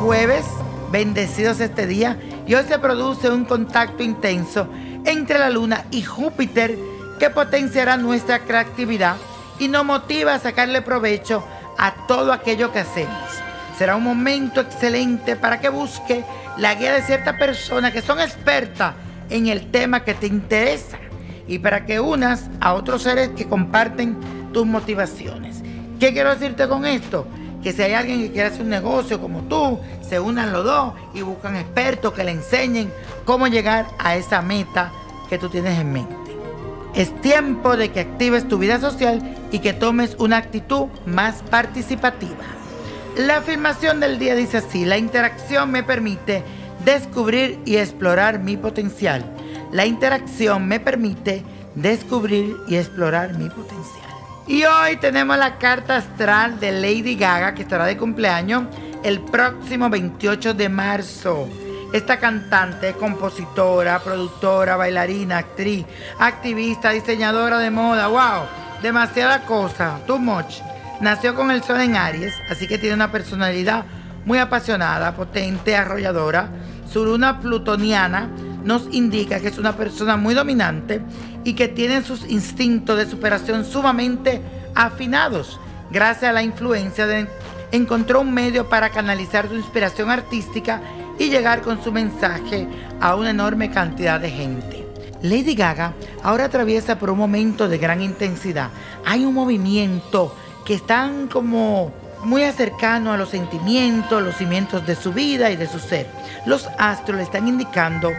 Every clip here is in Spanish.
jueves, bendecidos este día, y hoy se produce un contacto intenso entre la Luna y Júpiter que potenciará nuestra creatividad y nos motiva a sacarle provecho a todo aquello que hacemos. Será un momento excelente para que busque la guía de ciertas personas que son expertas en el tema que te interesa y para que unas a otros seres que comparten tus motivaciones. ¿Qué quiero decirte con esto? Que si hay alguien que quiere hacer un negocio como tú, se unan los dos y buscan expertos que le enseñen cómo llegar a esa meta que tú tienes en mente. Es tiempo de que actives tu vida social y que tomes una actitud más participativa. La afirmación del día dice así, la interacción me permite descubrir y explorar mi potencial. La interacción me permite descubrir y explorar mi potencial. Y hoy tenemos la carta astral de Lady Gaga que estará de cumpleaños el próximo 28 de marzo. Esta cantante, compositora, productora, bailarina, actriz, activista, diseñadora de moda, wow, demasiada cosa, too much. Nació con el sol en Aries, así que tiene una personalidad muy apasionada, potente, arrolladora. Su luna plutoniana nos indica que es una persona muy dominante y que tiene sus instintos de superación sumamente afinados. Gracias a la influencia de encontró un medio para canalizar su inspiración artística y llegar con su mensaje a una enorme cantidad de gente. Lady Gaga ahora atraviesa por un momento de gran intensidad. Hay un movimiento que está como muy cercano a los sentimientos, los cimientos de su vida y de su ser. Los astros le están indicando,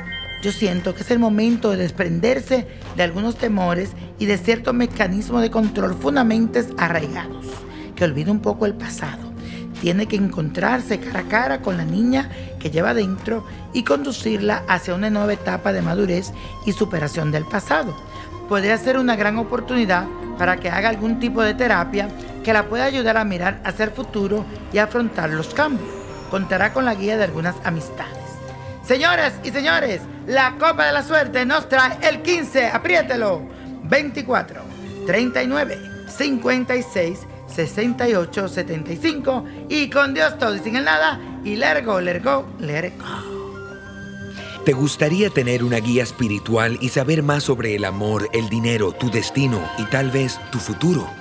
yo siento que es el momento de desprenderse de algunos temores y de ciertos mecanismos de control fundamentalmente arraigados, que olvide un poco el pasado tiene que encontrarse cara a cara con la niña que lleva dentro y conducirla hacia una nueva etapa de madurez y superación del pasado. Podría ser una gran oportunidad para que haga algún tipo de terapia que la pueda ayudar a mirar hacia el futuro y afrontar los cambios. Contará con la guía de algunas amistades. Señoras y señores, la Copa de la Suerte nos trae el 15, apriételo, 24, 39, 56, 6875 y con Dios todo y sin el nada y lergo, lergo, lergo. ¿Te gustaría tener una guía espiritual y saber más sobre el amor, el dinero, tu destino y tal vez tu futuro?